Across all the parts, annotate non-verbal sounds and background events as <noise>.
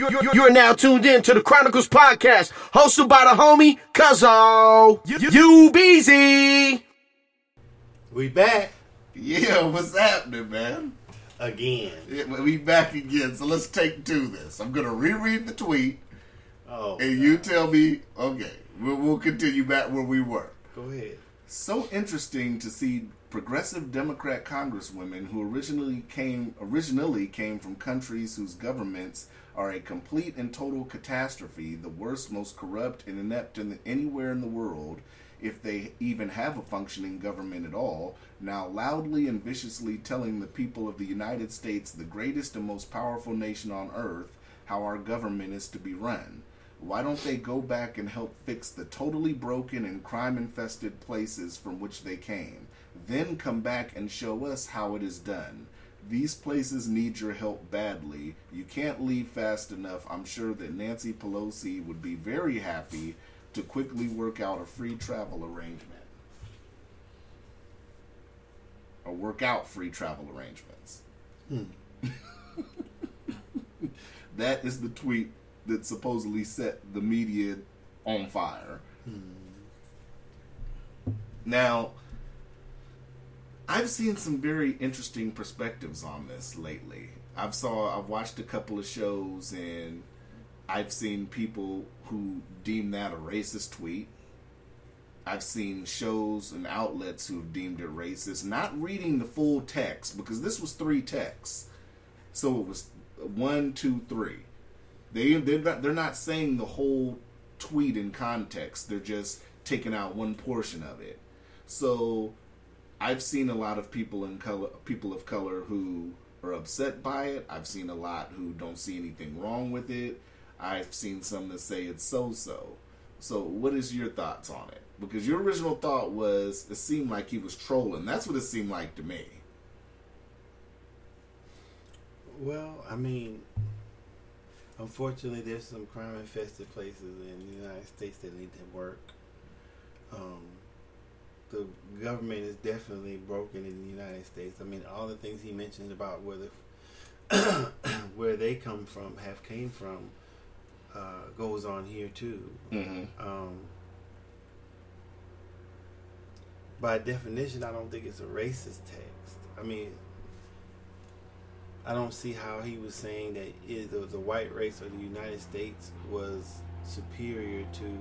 You're, you're, you're now tuned in to the Chronicles Podcast, hosted by the homie Cuzzo. You Beezy. We back Yeah, what's happening, man? again. Yeah, we back again. So let's take to this. I'm gonna reread the tweet, Oh, and you tell me. Okay, we'll, we'll continue back where we were. go ahead. So interesting to see progressive Democrat congresswomen who originally came originally came from countries whose governments are a complete and total catastrophe, the worst, most corrupt, and inept in the, anywhere in the world, if they even have a functioning government at all, now loudly and viciously telling the people of the United States, the greatest and most powerful nation on earth, how our government is to be run. Why don't they go back and help fix the totally broken and crime infested places from which they came? Then come back and show us how it is done. These places need your help badly. You can't leave fast enough. I'm sure that Nancy Pelosi would be very happy to quickly work out a free travel arrangement. Or work out free travel arrangements. Hmm. <laughs> that is the tweet that supposedly set the media on fire. Hmm. Now, I've seen some very interesting perspectives on this lately. I've saw I've watched a couple of shows and I've seen people who deem that a racist tweet. I've seen shows and outlets who have deemed it racist, not reading the full text because this was three texts. So it was one, two, three. They they're not, they're not saying the whole tweet in context. They're just taking out one portion of it. So I've seen a lot of people in color, people of color who are upset by it. I've seen a lot who don't see anything wrong with it. I've seen some that say it's so-so. So, what is your thoughts on it? Because your original thought was it seemed like he was trolling. That's what it seemed like to me. Well, I mean, unfortunately, there's some crime-infested places in the United States that need to work. Um, the government is definitely broken in the United States. I mean, all the things he mentioned about where the <coughs> where they come from, have came from, uh, goes on here too. Mm-hmm. Um, by definition, I don't think it's a racist text. I mean, I don't see how he was saying that it, the, the white race or the United States was superior to.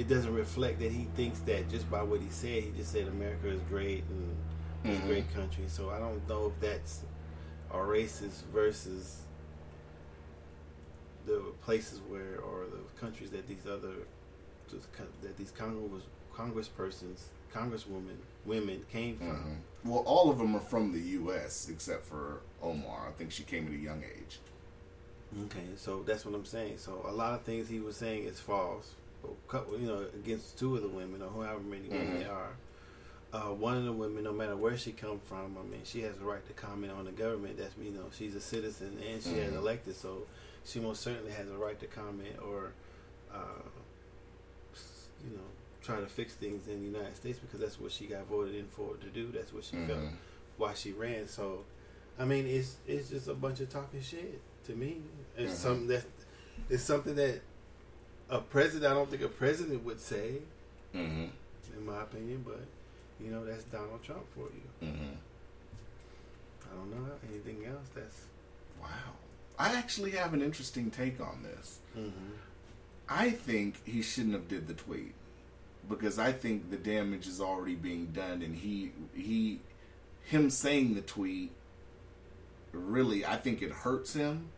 It doesn't reflect that he thinks that just by what he said. He just said America is great and it's a great country. So I don't know if that's a racist versus the places where or the countries that these other that these Congress Congresspersons, Congresswomen, women came from. Mhm. Well, all of them are from the U.S. except for Omar. I think she came at a young age. Okay, so that's what I'm saying. So a lot of things he was saying is false. Couple- You know, against two of the women or however many women Mhm. they are. Uh, one of the women, no matter where she come from, I mean, she has a right to comment on the government. That's you know, she's a citizen and she has Mhm. elected, so she most certainly has a right to comment or, uh, you know, try to fix things in the United States because that's what she got voted in for to do. That's what she felt Mhm. why she ran. So, I mean, it's it's just a bunch of talking shit to me. It's Mhm. something that it's something that a president. I don't think a president would say, Mm-hmm. in my opinion. But you know, that's Donald Trump for you. Mm-hmm. I don't know anything else. That's Wow. I actually have an interesting take on this. mm-hmm. I think he shouldn't have did the tweet because I think the damage is already being done, and he he him saying the tweet really I think it hurts him.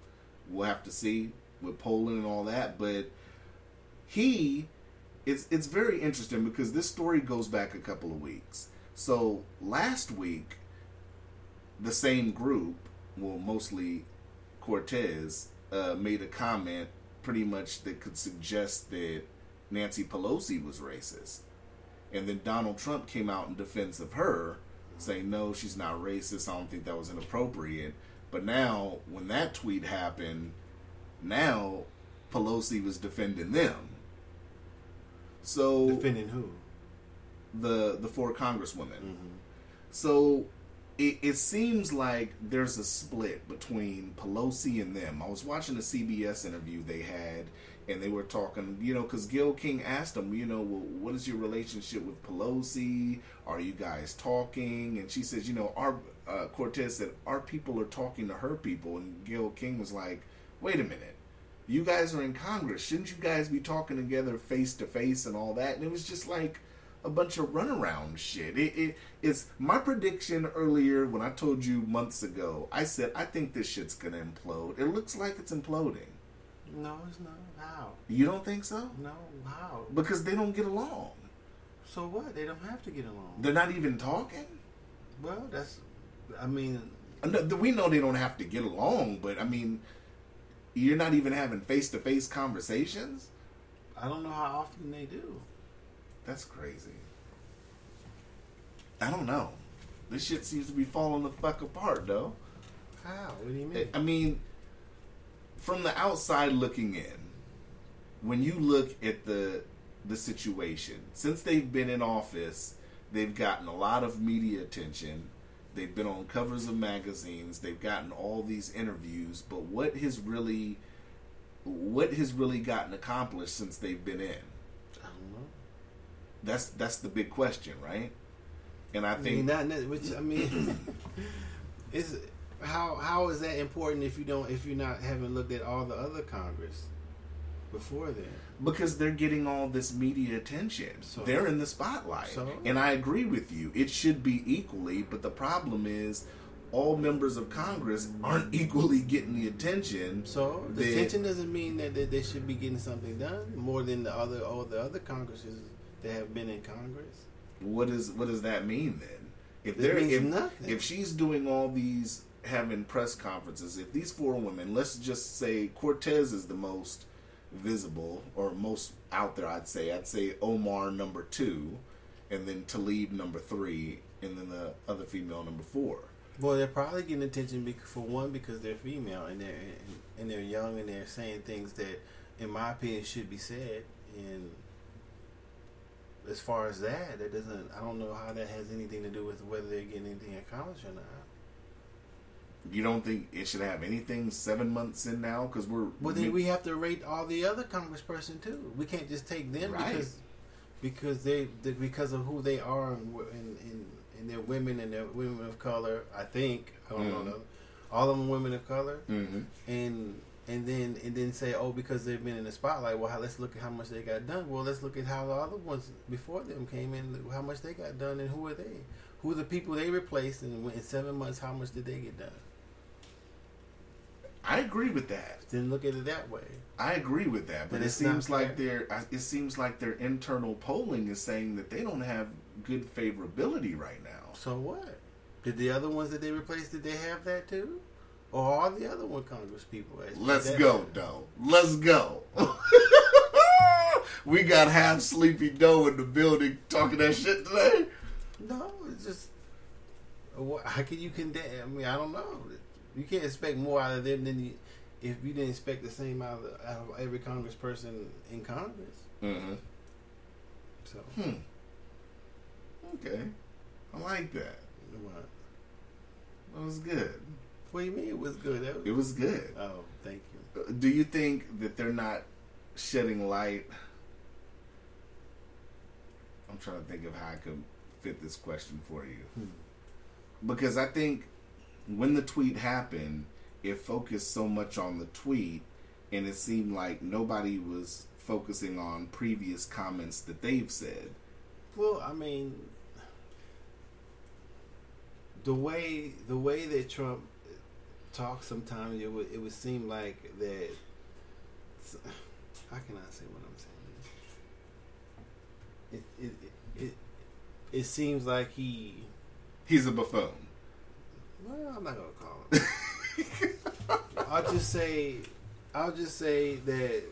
We'll have to see with polling and all that, but he it's it's very interesting because this story goes back a couple of weeks. So last week, the same group, well, mostly Cortez, uh, made a comment pretty much that could suggest that Nancy Pelosi was racist. And then Donald Trump came out in defense of her, saying, no, she's not racist. I don't think that was inappropriate. But now, when that tweet happened, now Pelosi was defending them. So defending who? the the four congresswomen. Mm-hmm. So it, it seems like there's a split between Pelosi and them. I was watching a CBS interview they had, and they were talking, you know, because Gayle King asked them, you know, well, what is your relationship with Pelosi? Are you guys talking? And she says, you know, our uh, Cortez said our people are talking to her people, and Gayle King was like, wait a minute. You guys are in Congress. Shouldn't you guys be talking together face to face and all that? And it was just like, a bunch of runaround shit. It, it it's my prediction earlier when I told you months ago. I said I think this shit's gonna implode. It looks like it's imploding. No, it's not. How? You don't think so? No, how? Because they don't get along. So what? They don't have to get along. They're not even talking. Well, that's. I mean, we know they don't have to get along, but I mean, you're not even having face to face conversations. I don't know how often they do. That's crazy. I don't know. This shit seems to be falling the fuck apart, though. How? What do you mean? I mean, from the outside looking in, when you look at the the situation, since they've been in office, they've gotten a lot of media attention. They've been on covers of magazines. They've gotten all these interviews. But what has really, what has really gotten accomplished since they've been in? I don't know. That's that's the big question, right? And I, I think mean, not which I mean, <laughs> is how how is that important if you don't if you're not haven't looked at all the other Congress before then? Because they're getting all this media attention. So, they're in the spotlight. So, and I agree with you. It should be equally, but the problem is all members of Congress aren't <laughs> equally getting the attention. So the that, attention doesn't mean that, that they should be getting something done more than the other all the other Congresses that have been in Congress. What is what does that mean then? If they're if, nothing. if she's doing all these having press conferences, if these four women, let's just say Cortez is the most visible or most out there, I'd say. I'd say Omar number two, and then Tlaib number three, and then the other female number four. Well, they're probably getting attention for one because they're female and they're and they're young and they're saying things that, in my opinion, should be said. And as far as that, that doesn't. I don't know how that has anything to do with whether they're getting anything accomplished or not. You don't think it should have anything seven months in now? Because we're well, then we have to rate all the other congressperson too. We can't just take them right. because because they, they, because of who they are and, and, and they're women and they're women of color. I think I don't mm-hmm. know. All of them women of color, mm-hmm. and and then and then say, oh, because they've been in the spotlight. Well, how, let's look at how much they got done. Well, let's look at how the other ones before them came in, how much they got done, and who are they? Who are the people they replaced, and in seven months, how much did they get done? I agree with that. Then look at it that way. I agree with that, but, but it seems like their it seems like their internal polling is saying that they don't have good favorability right now. So what? Did the other ones that they replaced did they have that too? or all the other one Congress people. Let's go, Doe. Let's go. we got half sleepy Doe in the building talking that shit today. No, it's just how can you condemn? I mean, I don't know. You can't expect more out of them than you, if you didn't expect the same out of, out of every Congressperson in Congress. Mm-hmm. So, hmm. Okay, I like that. What? That was good. What do you mean it was good? Was, it was good. Oh, thank you. Uh, do you think that they're not shedding light? I'm trying to think of how I could fit this question for you. Hmm. Because I think when the tweet happened, it focused so much on the tweet, and it seemed like nobody was focusing on previous comments that they've said. Well, I mean, the way the way that Trump talk sometimes it would it would seem like that. How can I say what I'm saying? It it it it seems like he he's a buffoon. Well, I'm not gonna call him. <laughs> I'll just say I'll just say that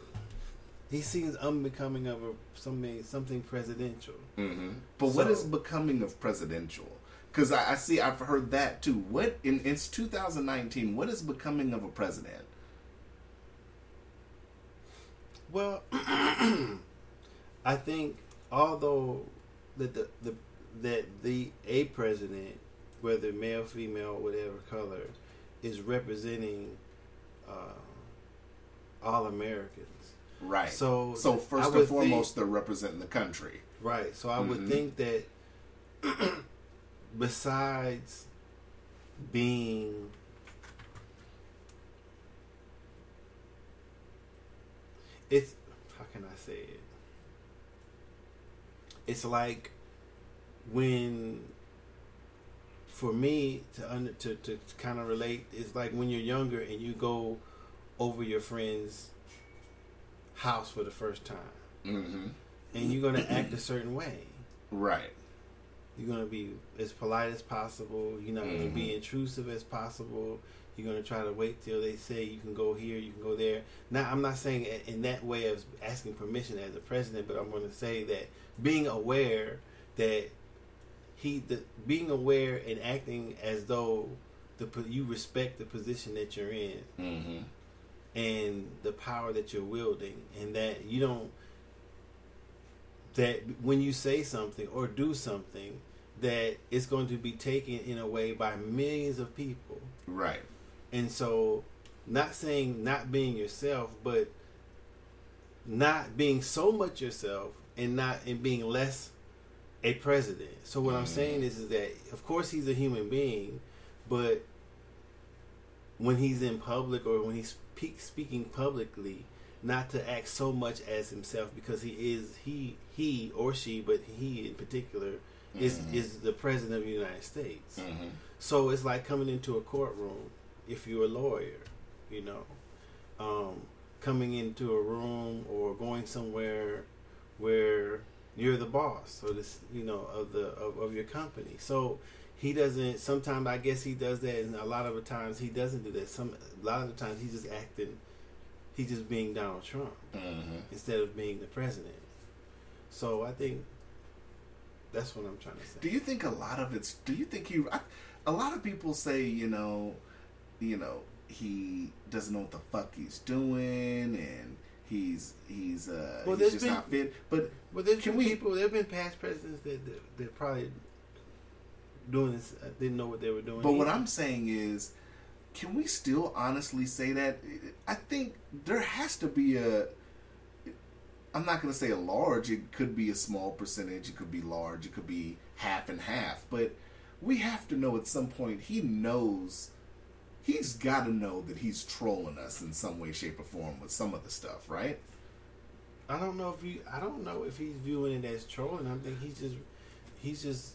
he seems unbecoming of a something something presidential. Mm-hmm. But so, what is becoming of presidential? Because I, I, see, I've heard that too. What in it's 2019? What is becoming of a president? Well, <clears throat> I think although that the, the that the a president whether male, female, whatever color, is representing uh, all Americans. Right. So, so first and foremost, they're representing the country. Right. So I would Mhm. think that <clears throat> besides being it's how can I say it? It's like when for me to under to, to kind of relate it's like when you're younger and you go over your friend's house for the first time Mm-hmm. and you're gonna act a certain way. Right. You're gonna be as polite as possible. You're not gonna be Mhm. intrusive as possible. You're gonna try to wait till they say you can go here, you can go there. Now, I'm not saying in that way of asking permission as a president, but I'm gonna say that being aware that he, the, being aware and acting as though the you respect the position that you're in Mm-hmm. and the power that you're wielding, and that you don't that when you say something or do something that it's going to be taken in a way by millions of people Right. and so not saying not being yourself but not being so much yourself and not and being less a president so what i'm Mhm. saying is, is that of course he's a human being but when he's in public or when he's speak, speaking publicly not to act so much as himself because he is he he or she but he in particular is Mhm. is the president of the united states Mm-hmm. so it's like coming into a courtroom if you're a lawyer, you know, um, coming into a room or going somewhere where you're the boss or this, you know, of the of, of your company. So he doesn't. Sometimes I guess he does that, and a lot of the times he doesn't do that. Some a lot of the times he's just acting. He's just being Donald Trump Mm-hmm. instead of being the president. So I think that's what I'm trying to say. Do you think a lot of it's? Do you think he? I, a lot of people say, you know, you know, he doesn't know what the fuck he's doing, and he's he's uh Well, he's just been- not fit. But Well, there's Can been we- people. There have been past presidents that that, that probably doing this uh, didn't know what they were doing. but what. I'm saying is, can we still honestly say that? I think there has to be a. I'm not going to say a large. It could be a small percentage. It could be large. It could be half and half. But we have to know at some point he knows. He's got to know that he's trolling us in some way, shape, or form with some of the stuff, right? I don't know if you. I don't know if he's viewing it as trolling. I think he's just he's just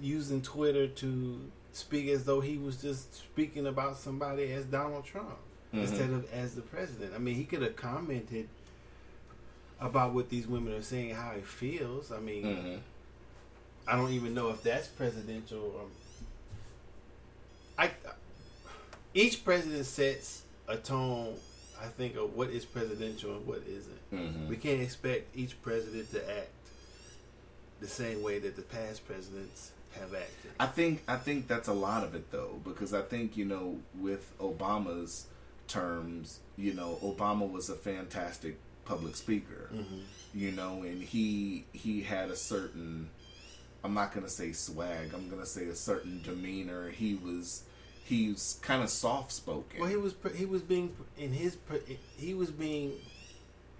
using Twitter to speak as though he was just speaking about somebody as Donald Trump Mhm. instead of as the president. I mean, he could have commented about what these women are saying, how he feels. I mean, Mm-hmm. I don't even know if that's presidential. Or, I each president sets a tone. I think of what is presidential and what isn't. Mm-hmm. We can't expect each president to act the same way that the past presidents have acted. I think I think that's a lot of it though, because I think you know with Obama's terms, you know, Obama was a fantastic public speaker, Mm-hmm. you know, and he he had a certain I'm not gonna say swag, I'm gonna say a certain demeanor. He was he was kind of soft spoken. Well, he was he was being in his he was being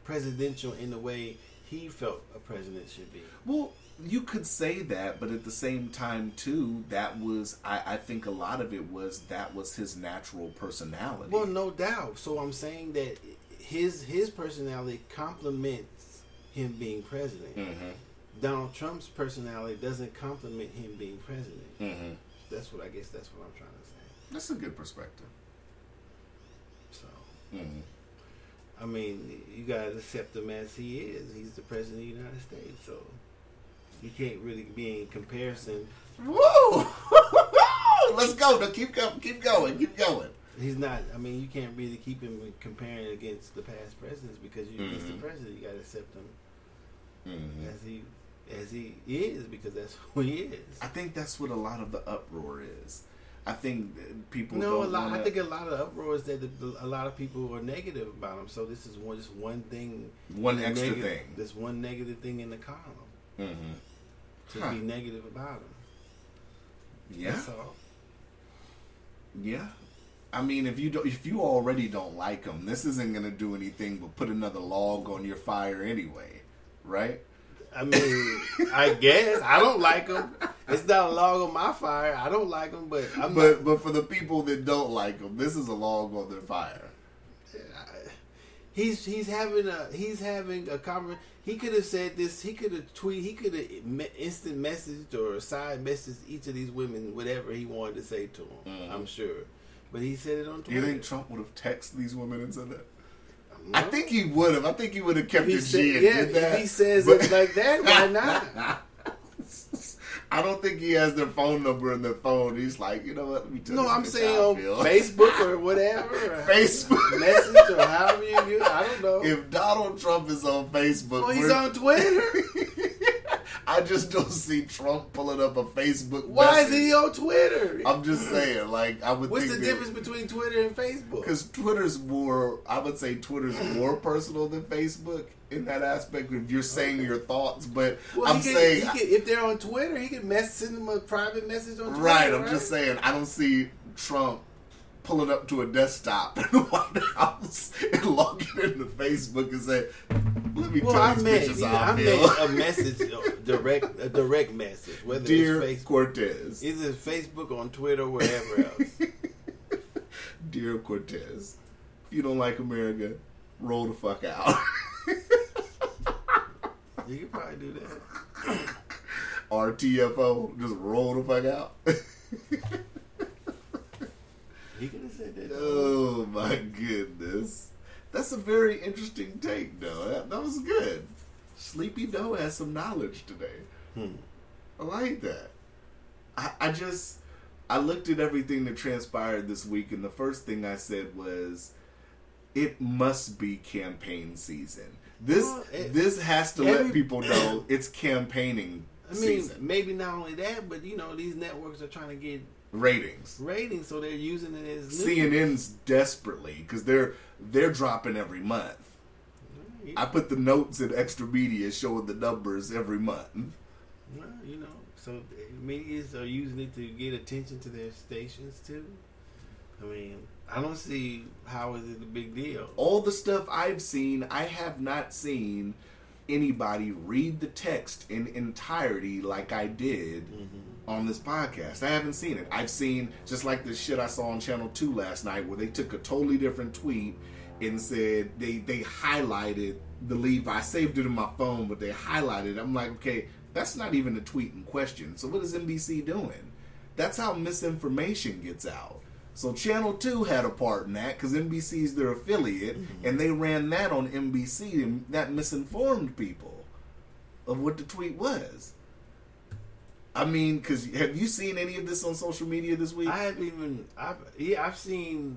presidential in the way he felt a president should be. Well, you could say that, but at the same time, too, that was I, I think a lot of it was that was his natural personality. Well, no doubt. So I'm saying that his his personality complements him being president. Mm-hmm. Donald Trump's personality doesn't complement him being president. Mm-hmm. That's what I guess that's what I'm trying to say. That's a good perspective. So Mm-hmm. I mean, you gotta accept him as he is. He's the president of the United States, so you can't really be in comparison. Woo! <laughs> Let's go. No, keep going. Keep going. Keep going. He's not. I mean, you can't really keep him comparing against the past presidents because you, he's the president. You gotta accept him Mm-hmm. as he as he is because that's <laughs> who he is. I think that's what a lot of the uproar is. I think people No, a lot. wanna, I think a lot of uproar is that a lot of people are negative about him. So this is one just one thing. one extra negative, thing. This one negative thing in the column Mm-hmm. to Huh. be negative about him. Yeah. That's all. Yeah. I mean, if you don't, if you already don't like them, this isn't gonna do anything but put another log on your fire anyway, right? I mean, I guess I don't like them. It's not a log on my fire. I don't like them, but I'm But not, but for the people that don't like them, this is a log on their fire. he's he's having a he's having a conversation. He could have said this. He could have tweet. He could have instant messaged or side messaged each of these women whatever he wanted to say to them. Mm-hmm. I'm sure, but he said it on Twitter. you think Trump would have texted these women and said that? No. I think he would have. I think he would have kept He it said- G and yeah, did that. if he says But- it like that, why <laughs> not? I don't think he has their phone number in their phone. He's like, you know what? Let me tell No, I'm saying on. Facebook or <laughs> whatever. Facebook. <laughs> message or however you do. I don't know. If Donald Trump is on Facebook, well, he's on Twitter. I just don't see Trump pulling up a Facebook. Why is he on Twitter? I'm just saying, like I would. What's the difference between Twitter and Facebook? Because Twitter's more, I would say Twitter's more personal than Facebook in that aspect. If you're saying your thoughts, but Well, I'm can, saying, he can, if they're on Twitter, he can mess, send them a private message on Twitter. right. I'm just saying, I don't see Trump pulling up to a desktop <laughs> in the White House and logging into Facebook and say, "Let me Well, I these meant, bitches you know, I I feel." meant a message, a direct, a direct message, whether Dear it's Facebook, Cortez, either Facebook, on Twitter, or wherever else. <laughs> dear Cortez, if you don't like America, roll the fuck out. <laughs> you could probably do that. RTFO, just roll the fuck out. He could have said that. oh my goodness. That's a very interesting take, though. That, that was good. Sleepy Doe has some knowledge today. Hmm. I like that. I, I just I looked at everything that transpired this week, and the first thing I said was, "It must be campaign season. This Well, it- this has to every- let people know <coughs> it's campaigning I mean, season. maybe not only that, but you know, these networks are trying to get Ratings. ratings, so they're using it as news. CNN's desperately because they're they're dropping every month. I put the notes in extra media showing the numbers every month. Well, you know, so medias are using it to get attention to their stations too. I mean, I don't see how is it a big deal. All the stuff I've seen, I have not seen anybody read the text in entirety like I did mm-hmm. On this podcast. I haven't seen it. I've seen just like the shit I saw on Channel 2 last night where they took a totally different tweet and said they they highlighted the leave. I saved it in my phone, but they highlighted. it. I'm like, okay, that's not even the tweet in question. So what is NBC doing? That's how misinformation gets out. So Channel 2 had a part in that because NBC is their affiliate, mm-hmm. and they ran that on NBC, and that misinformed people of what the tweet was. I mean, because have you seen any of this on social media this week? I haven't even. I've yeah, I've seen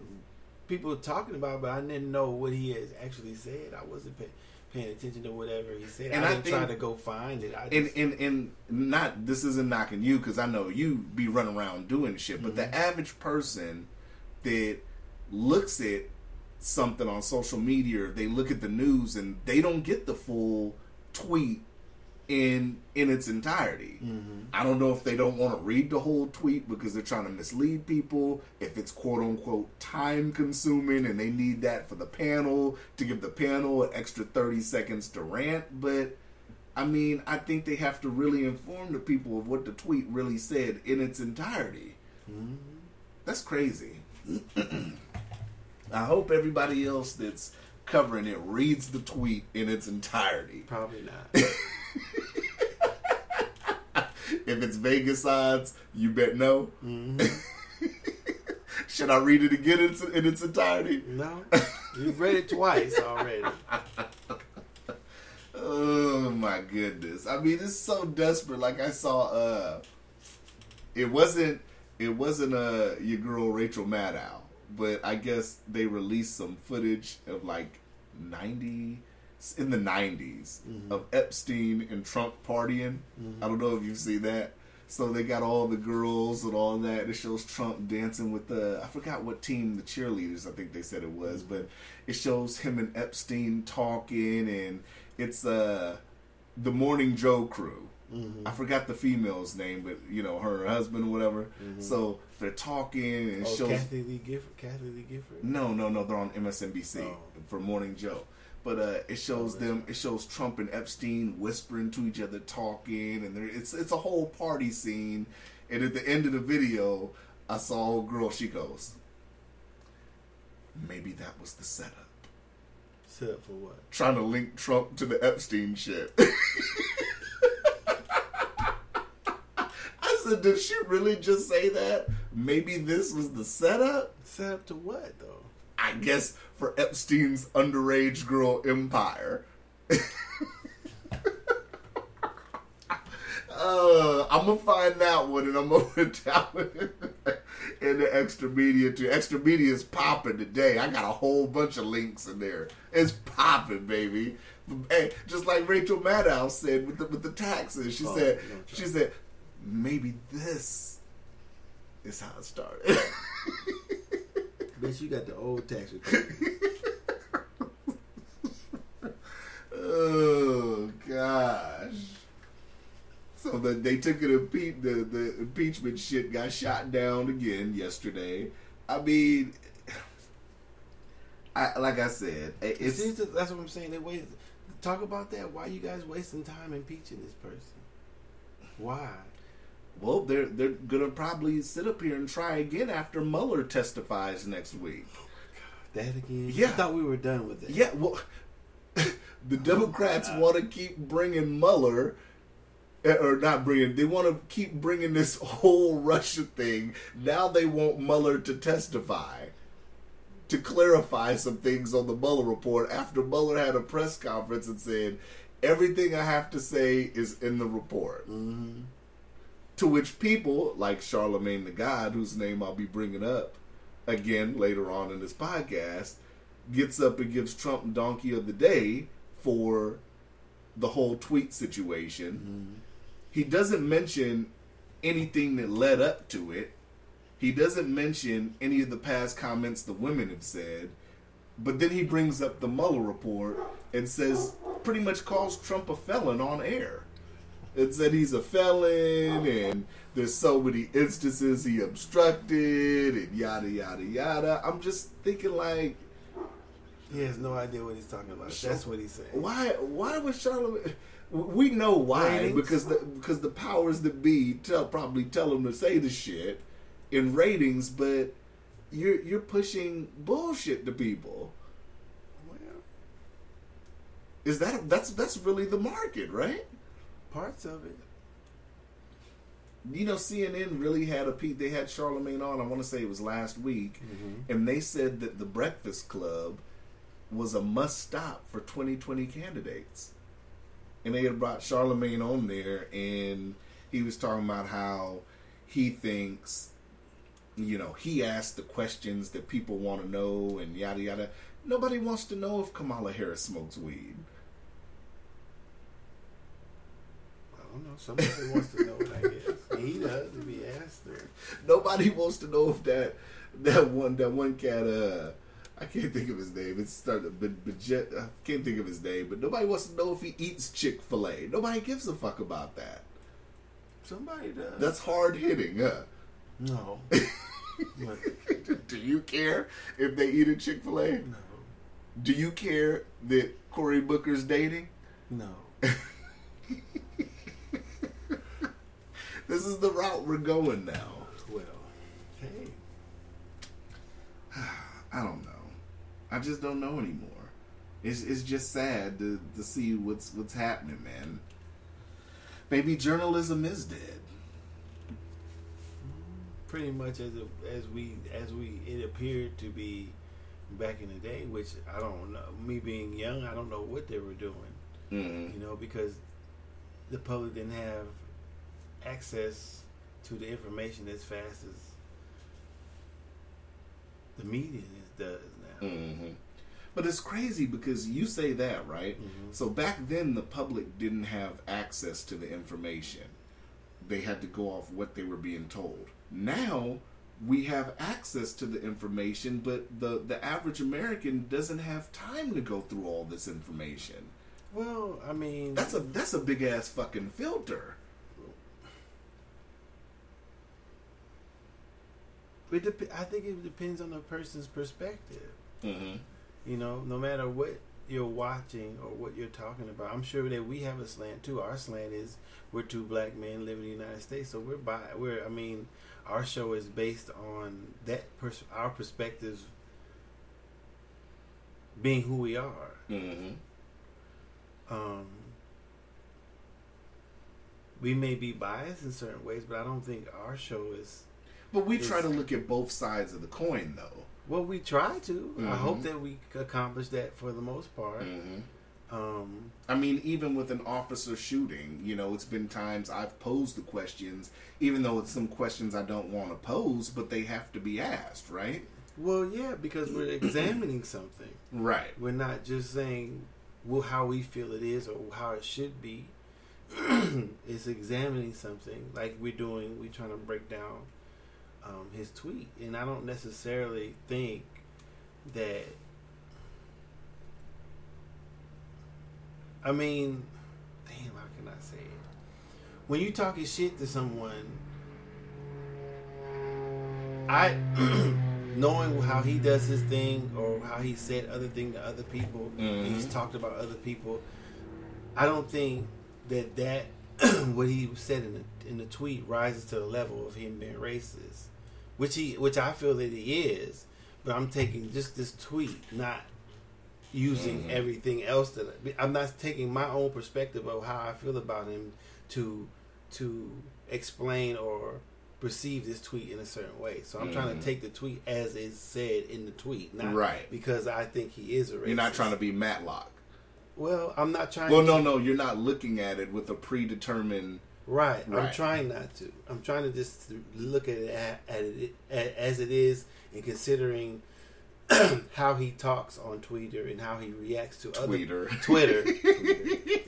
people talking about, it, but I didn't know what he has actually said. I wasn't pay, paying attention to whatever he said. And I I didn't try to go find it. I and just, and and not this isn't knocking you because I know you be running around doing shit, but the mm-hmm. average person that looks at something on social media, they look at the news and they don't get the full tweet in in its entirety. Mm-hmm. I don't know if they don't want to read the whole tweet because they're trying to mislead people, if it's quote unquote time consuming and they need that for the panel to give the panel an extra 30 seconds to rant, but I mean, I think they have to really inform the people of what the tweet really said in its entirety. Mm-hmm. That's crazy. <clears throat> I hope everybody else that's covering it reads the tweet in its entirety. probably not. <laughs> <laughs> If it's Vegas odds, you bet no. <laughs> Should I read it again in its, in its entirety? no, you've read it twice already. <laughs> Oh my goodness! I mean, it's so desperate. Like I saw, uh, it wasn't it wasn't uh your girl Rachel Maddow, but I guess they released some footage of like ninety in the 90s of Epstein and Trump partying. I don't know if you've seen that. So they got all the girls and all that. It shows Trump dancing with the I forgot what team the cheerleaders I think they said it was, but it shows him and Epstein talking and it's uh the Morning Joe crew. Mm-hmm. I forgot the female's name, but you know her husband, or whatever. Mm-hmm. So they're talking and Oh, shows. Kathie Lee Gifford. Kathie Lee Gifford. No, no, no. They're on MSNBC Oh. for Morning Joe. But uh, it shows them. It shows Trump and Epstein whispering to each other, talking, and there, it's it's a whole party scene. And at the end of the video, I saw a girl. She goes, "Maybe that was the setup." Set up for what? Trying to link Trump to the Epstein shit. <laughs> I said, did she really just say that? Maybe this was the setup? Set up to what though? I guess for Epstein's underage girl empire. <laughs> uh, I'm gonna find that one and I'm gonna <laughs> put it in the extra media too. Extra media is popping today. I got a whole bunch of links in there. It's popping, baby. Hey, just like Rachel Maddow said with the with the taxes, she Oh, said no she said maybe this is how it started. <laughs> Bitch, you got the old tax <laughs> return. Oh gosh. So the, they took it impe- the the impeachment shit got shot down again yesterday. I mean, I like I said, it- It's, it's that's what I'm saying. They wait. Talk about that. Why you guys wasting time impeaching this person? Why? Well they're they're gonna probably sit up here and try again after Mueller testifies next week. That again? Yeah. I thought we were done with that. Yeah, well, <laughs> the Democrats want to keep bringing Mueller, eh, or not bringing. They want to keep bringing this <laughs> whole Russia thing. Now they want Mueller to testify, to clarify some things on the Mueller report. After Mueller had a press conference and said, "Everything I have to say is in the report." Mm-hmm. To which people like Charlemagne the God, whose name I'll be bringing up again later on in this podcast, gets up and gives Trump donkey of the day for the whole tweet situation. Mm-hmm. He doesn't mention anything that led up to it. He doesn't mention any of the past comments the women have said. But then he brings up the Mueller report and says, pretty much calls Trump a felon on air. It said he's a felon and there's so many instances he obstructed and yada yada yada. I'm just thinking like, He has no idea what he's talking about. That's what he's saying. why why was Charlemagne? We know why Ratings? because the because the powers that be tell probably tell him to say the shit in ratings, but you're you're pushing bullshit to people. Well, Is that that's that's really the market, right? Parts of it. You know, CNN really had a peek. They had Charlemagne on. I want to say it was last week, Mm-hmm. and they said that the Breakfast Club was a must stop for 2020 candidates. And they had brought Charlemagne on there, and he was talking about how he thinks, you know, he asked the questions that people want to know, and yada yada. Nobody wants to know if Kamala Harris smokes weed. I don't know. Somebody wants to know. I guess he does if he asks her. Nobody wants to know if that that one that one cat uh I can't think of his name. It's started but but Jet, I can't think of his name, but nobody wants to know if he eats Chick Fil A. Nobody gives a fuck about that. Somebody does. That's hard hitting, huh? no. <laughs> Do you care if they eat a Chick Fil A? no. Do you care that Cory Booker's dating? No. <laughs> This is the route we're going now. Well, hey. <sighs> I don't know. I just don't know anymore. It's it's just sad to to see what's what's happening, man. Maybe journalism is dead. Pretty much as it, as we as we it appeared to be back in the day, which I don't know. Me being young, I don't know what they were doing. Mm. You know, because the public didn't have access to the information as fast as the media does now. hmm But it's crazy because you say that, right? Mhm. So back then, the public didn't have access to the information. They had to go off what they were being told. Now we have access to the information, but the the average American doesn't have time to go through all this information. Well, I mean, That's a that's a big ass fucking filter. It dep- I think it depends on the person's perspective. Mm-hmm. You know, no matter what you're watching or what you're talking about, I'm sure that we have a slant too. Our slant is we're two black men living in the United States, so we're by we're. I mean, our show is based on that pers- our perspectives being who we are. Mm-hmm. Um, we may be biased in certain ways, but I don't think our show is. But we try to look at both sides of the coin, though. Well, we try to. I Mhm. hope that we accomplish that for the most part. Mm-hmm. Um, I mean, even with an officer shooting, you know, it's been times I've posed the questions, even though it's some questions I don't want to pose, but they have to be asked, right? well, yeah, because we're <clears throat> examining something. Right. We're not just saying well, how we feel it is or how it should be. <clears throat> it's examining something like we're doing. We're trying to break down um, his tweet, and I don't necessarily think that. I mean, damn, how can I say it? When you talking shit to someone, I <clears throat> knowing how he does his thing or how he said other thing to other people, and he's talked about other people. I don't think that that <clears throat> what he said in the in the tweet rises to the level of him being racist, which he which I feel that he is. But I'm taking just this tweet, not using Mhm. everything else that I, I'm not taking my own perspective of how I feel about him to to explain or perceive this tweet in a certain way. So I'm trying Mhm. to take the tweet as is said in the tweet, not Right. because I think he is a racist. You're not trying to be Matlock. Well, I'm not trying. To Well, no, no, you're not looking at it with a predetermined. Right. I'm trying not to. I'm trying to just look at it at, at it a- as it is, and considering <clears throat> how he talks on Twitter and how he reacts to Tweeter. other Twitter, <laughs> <laughs> Twitter,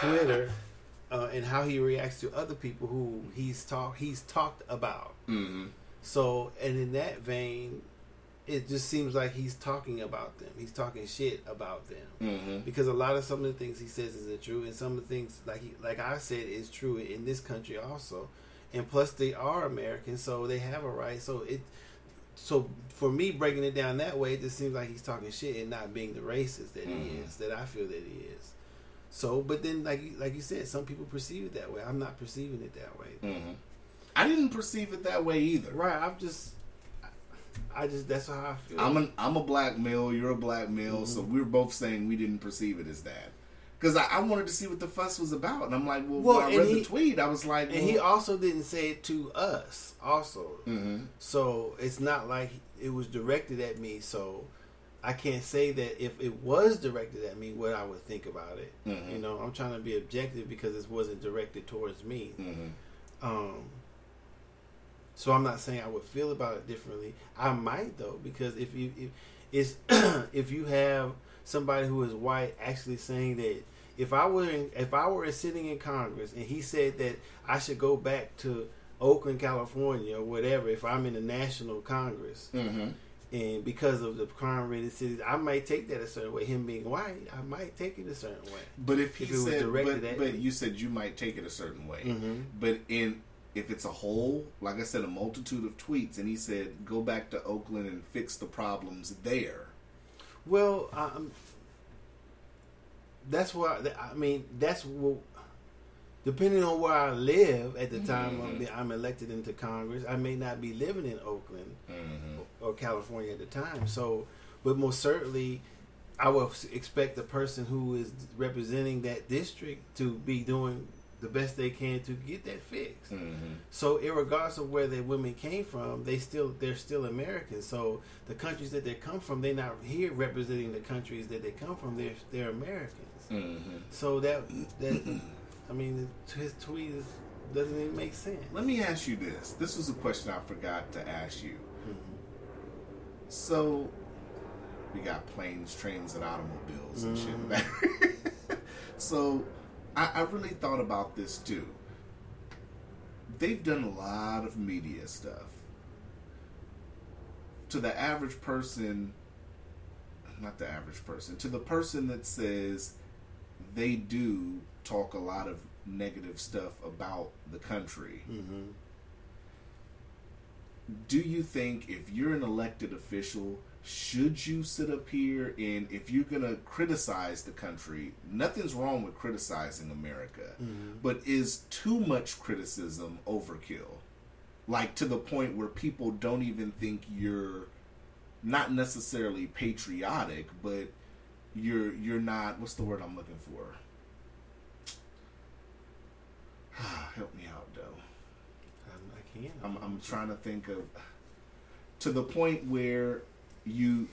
Twitter, uh, and how he reacts to other people who he's talk he's talked about. hmm So, and in that vein, it just seems like he's talking about them. He's talking shit about them hmm because a lot of some of the things he says isn't true, and some of the things like he, like I said is true in this country also, and plus they are Americans, so they have a right. So it, so for me breaking it down that way, it just seems like he's talking shit and not being the racist that he Mhm. is, that I feel that he is. So, but then like you- like you said, some people perceive it that way. I'm not perceiving it that way. hmm I didn't perceive it that way either. Right? I'm just, I just that's how I feel. I'm an I'm a black male. You're a black male. So Mm-hmm. we were both saying we didn't perceive it as that. Because I, I wanted to see what the fuss was about, and I'm like, well, Well, I read he- the tweet, I was like, and he also didn't say it to us. Also, hmm So it's not like it was directed at me. So I can't say that if it was directed at me, what I would think about it. Mhm. You know, I'm trying to be objective because it wasn't directed towards me. hmm Um, so I'm not saying I would feel about it differently. I might though, because if you if it's <clears throat> if you have somebody who is white actually saying that if I were in, if I were sitting in Congress and he said that I should go back to Oakland, California, or whatever, if I'm in the national Congress, hmm and because of the crime rated cities, I might take that a certain way. Him being white, I might take it a certain way. But if he If said, directed but, but you said you might take it a certain way. Mhm. But in if it's a whole, like I said, a multitude of tweets, and he said, go back to Oakland and fix the problems there. Well, um, that's why I mean that's what. Depending on where I live at the time I'm, Mhm. I'm elected into Congress, I may not be living in Oakland Mm-hmm. or California at the time. So, but most certainly, I would expect the person who is representing that district to be doing the best they can to get that fixed. Mm-hmm. So, regardless of where their women came from, they still they're still Americans. So, the countries that they come from, they're not here representing the countries that they come from. They're they're Americans. Mm-hmm. So that that I mean, his tweet is, doesn't even make sense. Let me ask you this. This was a question I forgot to ask you. So, we got planes, trains, and automobiles and shit <laughs> so, I, I really thought about this too. They've done a lot of media stuff. To the average person, not the average person, to the person that says they do talk a lot of negative stuff about the country. Mm-hmm. Do you think if you're an elected official, should you sit up here and if you're going to criticize the country, nothing's wrong with criticizing America, Mm-hmm. but is too much criticism overkill? Like to the point where people don't even think you're not necessarily patriotic, but you're you're not what's the word I'm looking for? <sighs> Help me out, though. I can. I'm, I'm trying to think of to the point where you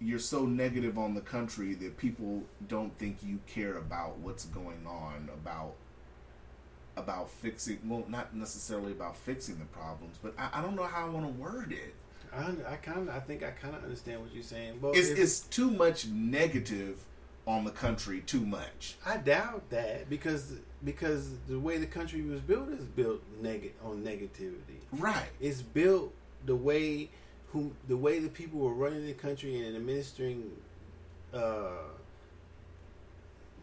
you're so negative on the country that people don't think you care about what's going on about about fixing well not necessarily about fixing the problems but i, I don't know how i want to word it I, I kind of. I think I kind of understand what you're saying. But it's, if- it's too much negative on the country too much I doubt that because because the way the country was built is built neg- on negativity. right It's built the way who the way the people were running the country and administering, uh,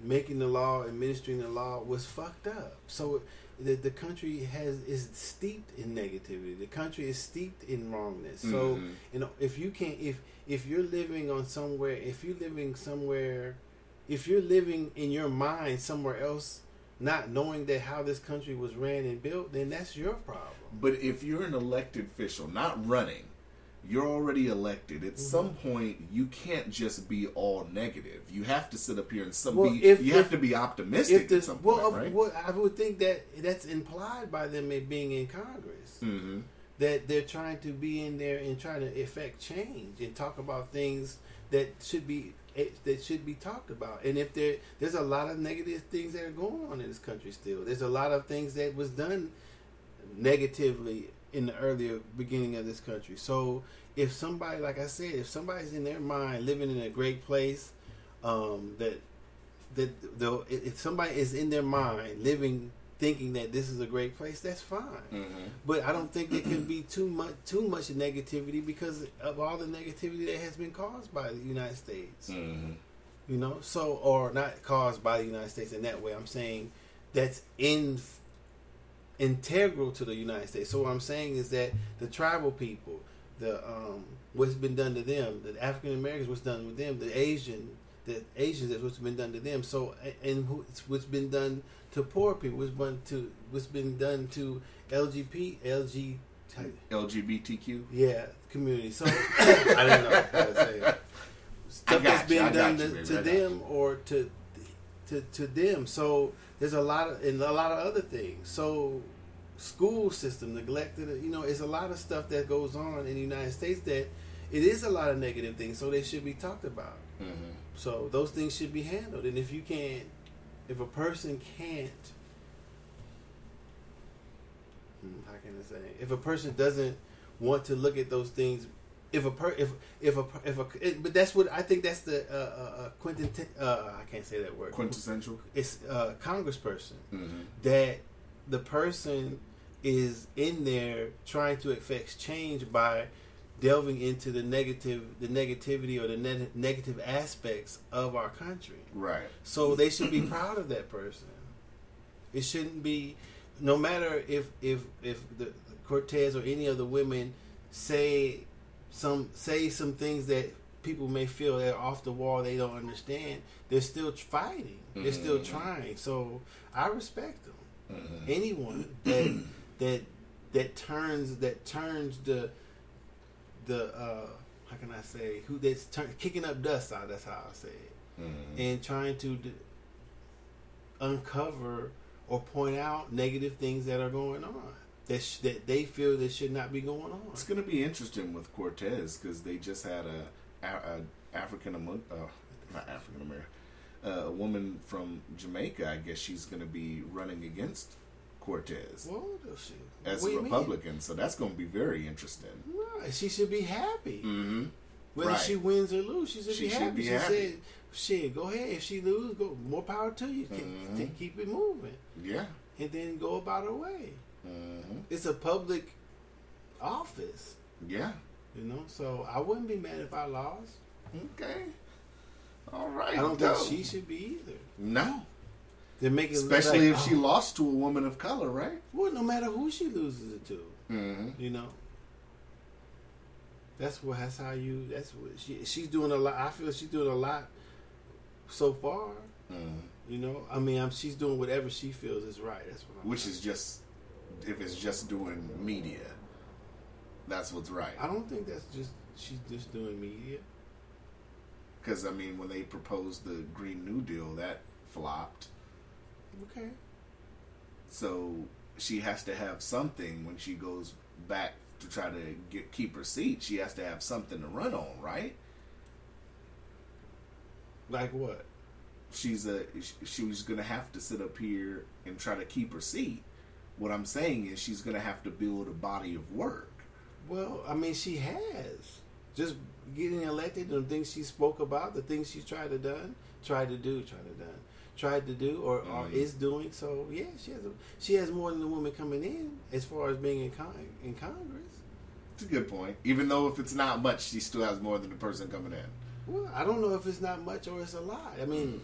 making the law, administering the law was fucked up. So the the country has is steeped in negativity. The country is steeped in wrongness. So Mhm. you know if you can't if if you're living on somewhere if you're living somewhere if you're living in your mind somewhere else not knowing that how this country was ran and built then that's your problem But if you're an elected official, not running, you're already elected. At some point, you can't just be all negative. You have to sit up here and some Well, be. if- you if- have to be optimistic if the, at some well, point, of- right? well, I would think that that's implied by them being in Congress. hmm That they're trying to be in there and trying to effect change and talk about things that should be eh, that should be talked about. And if there there's a lot of negative things that are going on in this country still. There's a lot of things that was done negatively in the earlier beginning of this country. So if somebody, like I said, if somebody's in their mind living in a great place, um, that that though if somebody is in their mind living thinking that this is a great place, that's fine. hmm But I don't think there can be too much too much negativity because of all the negativity that has been caused by the United States. hmm You know, so or not caused by the United States in that way. I'm saying that's in integral to the United States. So what I'm saying is that the tribal people, the um, what's been done to them, the African Americans, what's done with them, the Asian, the Asians, that's what's been done to them. So and what's- what's been done to poor people, what's been to what's been done to LGP, LG, LGBTQ. yeah, community. So <laughs> <coughs> I didn't know how to say. Stuff got that's you, been I done you, to, to them or to, to to them. So there's a lot of and a lot of other things. So school system neglected. You know, it's a lot of stuff that goes on in the United States that it is a lot of negative things. So they should be talked about. hmm So those things should be handled. And if you can't, if a person can't, hmm, how can I say? If a person doesn't want to look at those things, if a per, if if a if a, it, but that's what I think. That's the uh, uh, uh, Quentin. Uh, I can't say that word. Quintessential. It's uh, Congressperson hmm that the person is in there trying to affect change by delving into the negative the negativity or the ne- negative aspects of our country. Right. so they should be proud of that person. It shouldn't be no matter if if if the cortez or any of the women say some say some things that people may feel that are off the wall they don't understand they're still fighting. They're still Mhm. trying. So i respect them. Hmm anyone that <clears throat> that that turns that turns the the uh how can I say who that's turn, kicking up dust out that's how I say it hmm and trying to d- uncover or point out negative things that are going on that sh- that they feel that should not be going on. It's going to be interesting with Cortez because they just had a, a, a African uh, not African American, uh, a woman from Jamaica. I guess she's going to be running against Cortez Well, as a you mean? Republican. So that's going to be very interesting. No, she should be happy. Mm-hmm. Whether Right. she wins or lose, she should She be should happy. be she happy. said, "Shit, go ahead. If she lose, go more power to you. Keep- Mhm. keep- Keep it moving, Yeah. and then go about her way." Mm-hmm. It's a public office, Yeah. you know. So I wouldn't be mad if I lost. Okay. All right. I don't think she should be either. No. They're making it Especially like, if she oh, lost to a woman of color, right? Well, no matter who she loses it to, Mm-hmm. you know. That's what. That's how you. That's what she. She's doing a lot. I feel she's doing a lot so far. Mm. You know. I mean, I'm, she's doing whatever she feels is right. That's what. I'm Which is just if it's just doing media, that's what's right. I don't think that's just. She's just doing media. Because I mean, when they proposed the Green New Deal, that flopped. Okay. So she has to have something when she goes back to try to get keep her seat. She has to have something to run on, right? Like what? She's a she was gonna have to sit up here and try to keep her seat. What I'm saying is she's gonna have to build a body of work. Well, I mean, she has just getting elected. And the things she spoke about, the things she tried to done, tried to do, tried to done, tried to do, or, or Mhm. is doing. So yeah, she has a, she has more than the woman coming in as far as being in con- in Congress. It's a good point. Even though if it's not much, she still has more than the person coming in. Well, I don't know if it's not much or it's a lot. I mean,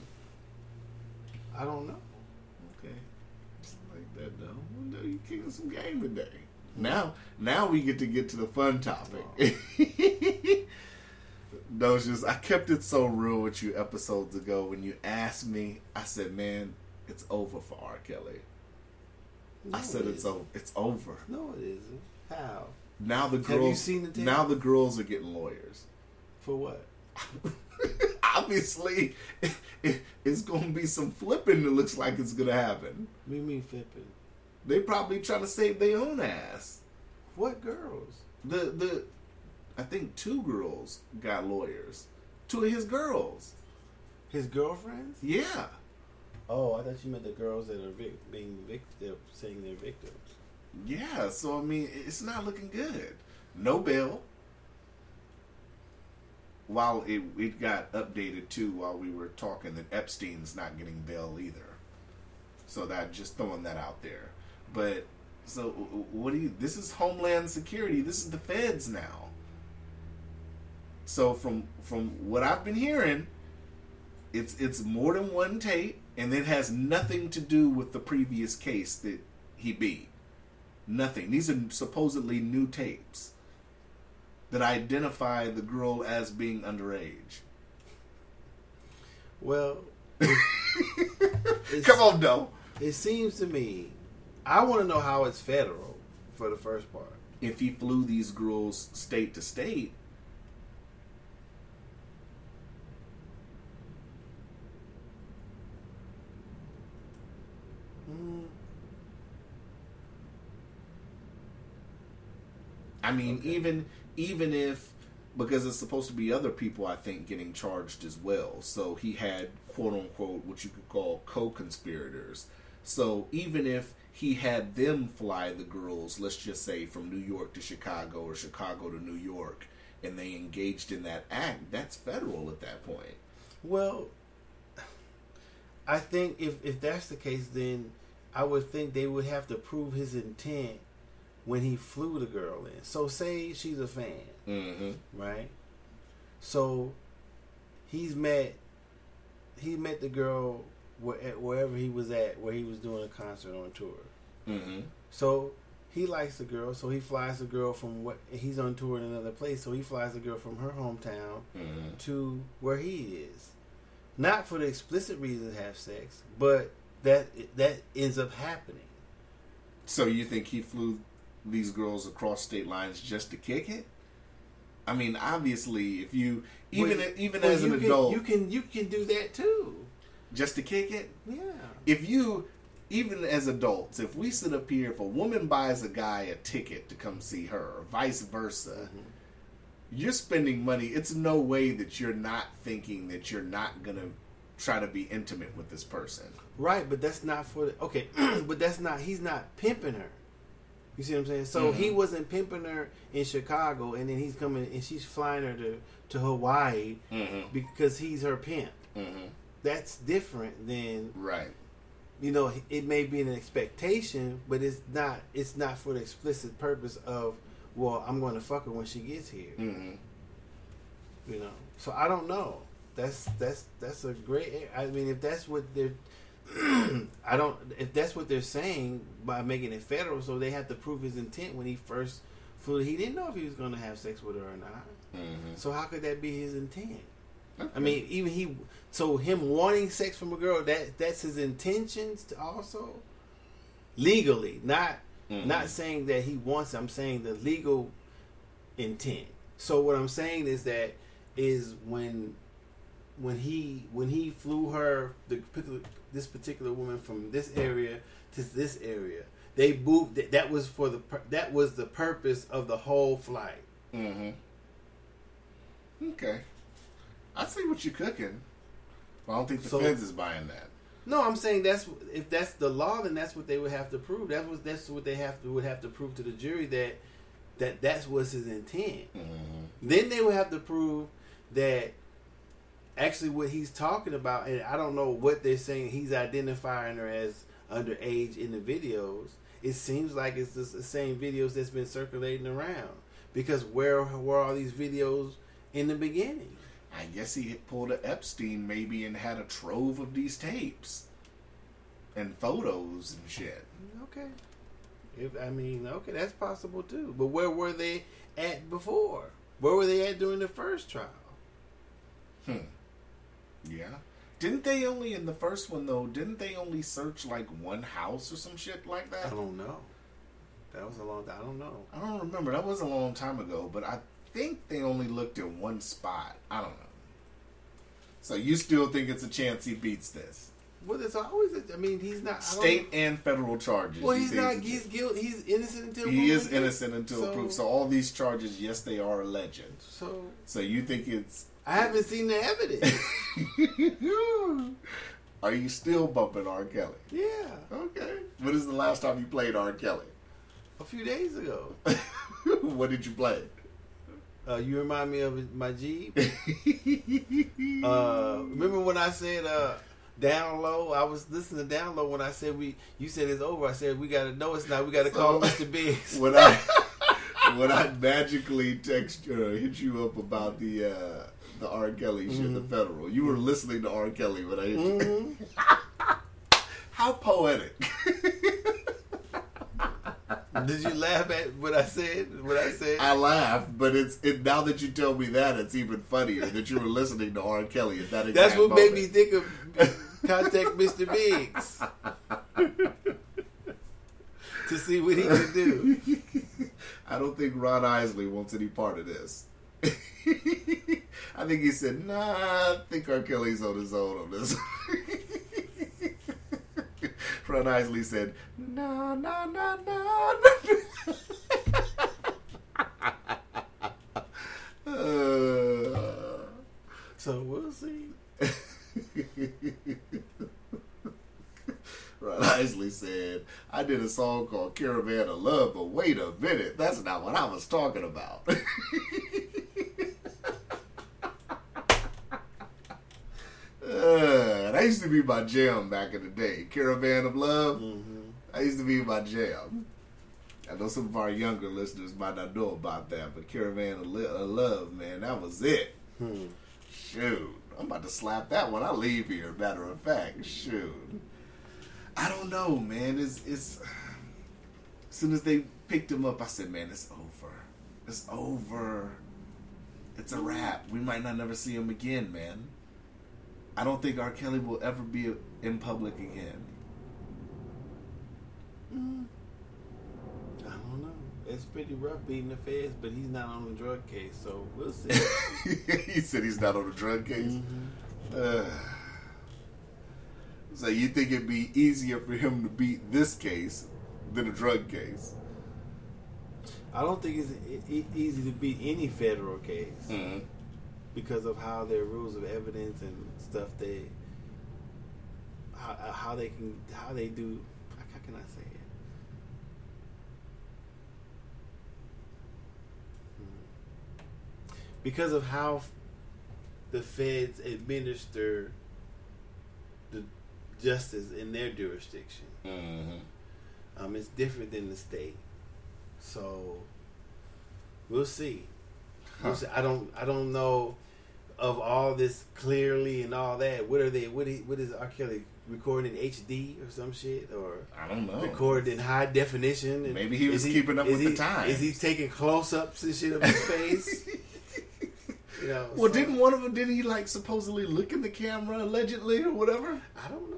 I don't know. Okay. Like that though. Well, no, you kicking some game today. Now now we get to get to the fun topic. no, <laughs> it's just I kept it so real with you episodes ago when you asked me, I said, Man, it's over for R. Kelly. I said it it's over it's over. No, it isn't. How? Now the Have girls you seen the now the girls are getting lawyers. For what? <laughs> Obviously, it, it's going to be some flipping that looks like it's going to happen. Me mean flipping. They probably trying to save their own ass. What girls? The the I think two girls got lawyers. Two of his girls. His girlfriends? Yeah. Oh, I thought you meant the girls that are vic- being vic- they're saying they're victims. Yeah, so I mean, it's not looking good. No bail. While it it got updated too while we were talking that Epstein's not getting bail either. So that just throwing that out there. But so what do you this is Homeland Security. This is the feds now. So from from what I've been hearing, it's it's more than one tape and it has nothing to do with the previous case that he beat. Nothing. These are supposedly new tapes that identify the girl as being underage. Well, <laughs> Come on, no. It seems to me, I want to know how it's federal for the first part. If he flew these girls state to state, I mean, Okay. even even if because it's supposed to be other people, I think, getting charged as well. So he had quote unquote what you could call co-conspirators. So even if he had them fly the girls, let's just say from New York to Chicago or Chicago to New York, and they engaged in that act, that's federal at that point. Well, I think if if that's the case, then I would think they would have to prove his intent when he flew the girl in. So say she's a fan, Mm-hmm. right? So he's met he met the girl where, at wherever he was at, where he was doing a concert on tour. Mm-hmm. So he likes the girl, so he flies the girl from what he's on tour in another place. So he flies the girl from her hometown Mm-hmm. to where he is, not for the explicit reason to have sex, but that that ends up happening. So you think he flew these girls across state lines just to kick it? I mean, obviously, if you even Well, even well, as an can- adult, you can you can do that too. just to kick it. Yeah. If you even as adults, if we sit up here, if a woman buys a guy a ticket to come see her, or vice versa, Mm-hmm. you're spending money. It's no way that you're not thinking that you're not gonna try to be intimate with this person. Right, but that's not for the okay. <clears throat> but that's not. He's not pimping her. You see what I'm saying? So he Mhm. wasn't pimping her in Chicago, and then he's coming and she's flying her to to Hawaii Mm-hmm. because he's her pimp. Mm-hmm. That's different than Right. you know. It may be an expectation, but it's not. It's not for the explicit purpose of well, I'm going to fuck her when she gets here. Mm-hmm. You know. So I don't know. That's that's that's a great. I mean, if that's what they're <clears throat> I don't. If that's what they're saying by making it federal, so they have to prove his intent when he first flew. He didn't know if he was going to have sex with her or not. Mhm. So how could that be his intent? I mean, even he. So him wanting sex from a girl that that's his intentions to also legally, not Mhm. not saying that he wants. I'm saying the legal intent. So what I'm saying is that is when when he when he flew her the particular this particular woman from this area to this area, they moved. That, that was for the that was the purpose of the whole flight. Mm-hmm. Okay. I see what you're cooking. But I don't think the So- feds is buying that. No, I'm saying that's if that's the law, then that's what they would have to prove. That was that's what they have to would have to prove to the jury that that that's what's his intent. Mm-hmm. Then they would have to prove that actually what he's talking about, and I don't know what they're saying. He's identifying her as underage in the videos. It seems like it's just the same videos that's been circulating around. Because where were all these videos in the beginning? I guess he had pulled a Epstein maybe and had a trove of these tapes and photos and shit. Okay. If I mean, okay, that's possible too. But where were they at before? Where were they at during the first trial? Hmm. Yeah. Didn't they only in the first one though? Didn't they only search like one house or some shit like that? I don't know. That was a long time. I don't know. I don't remember. That was a long time ago, but I think they only looked in one spot. I don't know. So you still think it's a chance he beats this? Well, it's always. I mean, he's not State and federal charges. Well, he's not. He's guilty. He's innocent until He proven is innocent until so, proved. So all these charges, yes, they are alleged. So So you think it's? I haven't seen the evidence. <laughs> are you still bumping R. Kelly? yeah, Okay. When is the last time you played R. Kelly? a few days ago. <laughs> what did you play? Uh, you remind me of my Jeep. <laughs> Uh, remember when I said uh, down low? I was listening to down low when I said we. You said it's over. I said we got to know it's not. We got to call Mr. Biggs. when I when I magically text uh, hit you up about the uh, the R. Kelly shit, the federal, you were listening to R. Kelly when I hit you. Mhm. <laughs> How poetic. <laughs> Did you laugh at what I said? What I said? I laughed, but it's it now that you tell me that, it's even funnier that you were listening to R. Kelly at that That's what made me think of <laughs> contact Mr. Biggs to see what he can do. I don't think Ron Isley wants any part of this. <laughs> I think he said, "Nah, I think R. Kelly's on his own on this." <laughs> Ron Isley said, "No, no, no, no." So we'll see. <laughs> <laughs> Isley said, I did a song called Caravan of Love, but wait a minute, that's not what I was talking about. <laughs> Uh, that used to be my jam back in the day. Caravan of Love, Mm-hmm. that used to be my jam. I know some of our younger listeners might not know about that, but Caravan of, Li- of Love, man, that was it. Hmm. Shoot, I'm about to slap that when I leave here. Matter of fact, shoot. I don't know, man. It's it's. As soon as they picked him up, I said, "Man, it's over. It's over. It's a wrap. We might not never see him again, man. I don't think R. Kelly will ever be in public again." I don't know. It's pretty rough beating the feds, but he's not on the drug case, so we'll see. <laughs> he said he's not on the drug case. Mhm. Uh, so you think it'd be easier for him to beat this case than a drug case? I don't think it's easy to beat any federal case Mm-hmm. because of how their rules of evidence and stuff they how, how they can how they do how can I say it Hmm. because of how the feds administer justice in their jurisdiction Mm-hmm. um, it's different than the state. So we'll see. We'll see. I don't. I don't know. of all this clearly and all that, what are they? What is, what is R. Kelly recording in HD or some shit or? I don't know. Recorded in high definition. And Maybe he was is keeping up with he- the time. Is he taking close ups and shit of his face? <laughs> you know, Well, so- didn't one of them? Didn't he like supposedly look in the camera allegedly or whatever? I don't know.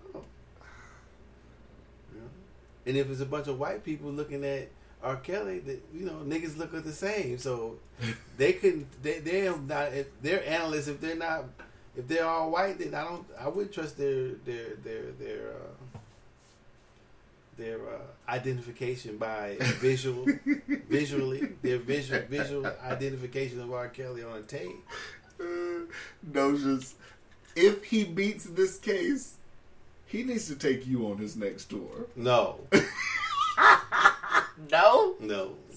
And if it's a bunch of white people looking at R. Kelly, you know, niggas look at the same, so <laughs> they couldn't. They they're not. If they're analysts. If they're not, if they're all white, then I don't. I wouldn't trust their their their their uh, their uh, identification by visual, <laughs> visually their visual visual identification of R. Kelly on a tape. Notions. If he beats this case, he needs to take you on his next tour. No, <laughs> No, no. <laughs>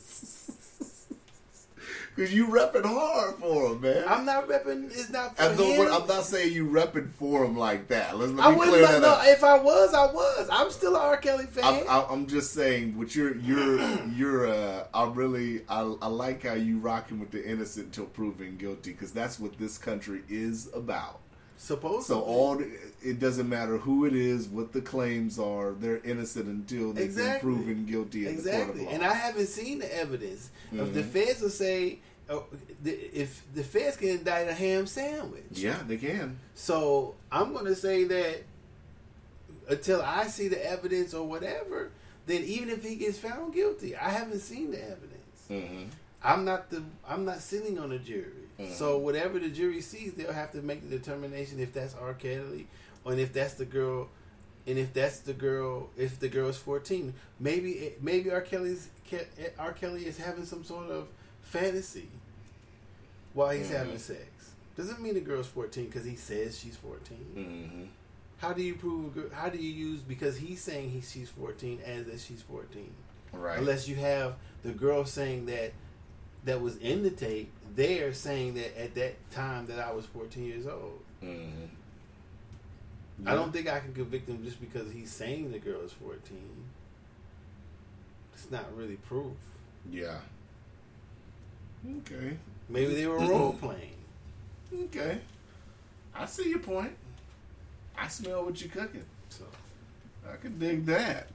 because you repping hard for him, man. I'm not repping. It's not for I'm, no. I'm not saying you repping for him like that. Let's let I me wouldn't. clear that no, up. if I was, I was. I'm still an R. Kelly fan. I'm, I'm- I'm just saying, but you're you're <clears throat> you're. Uh, I really I, I like how you rocking with the innocent till proven guilty because that's what this country is about. Supposed So all the, it doesn't matter who it is, what the claims are, they're innocent until they've Exactly. been proven guilty in the court exactly, of law. and I haven't seen the evidence. If the Mhm. feds will say, oh, the- if the feds can indict a ham sandwich, yeah, they can. So I'm going to say that until I see the evidence or whatever, then even if he gets found guilty, I haven't seen the evidence. Mm-hmm. I'm not the I'm not sitting on a jury. So whatever the jury sees, they'll have to make the determination if that's R. Kelly and if that's the girl, and if that's the girl, if the girl's 14, maybe maybe R. Kelly's R. Kelly is having some sort of fantasy while he's Mhm. having sex. Doesn't mean the girl's 14 because he says she's 14. Mm-hmm. How do you prove? How do you use because he's saying he, she's 14 as that she's 14? Right. Unless you have the girl saying that that was in the tape, they're saying that at that time that I was 14 years old. mm-hmm. I don't think I can convict him just because he's saying the girl is 14. It's not really proof. Yeah. Okay. Maybe they were role playing. Okay. I see your point. I smell what you're cooking. So I can dig that.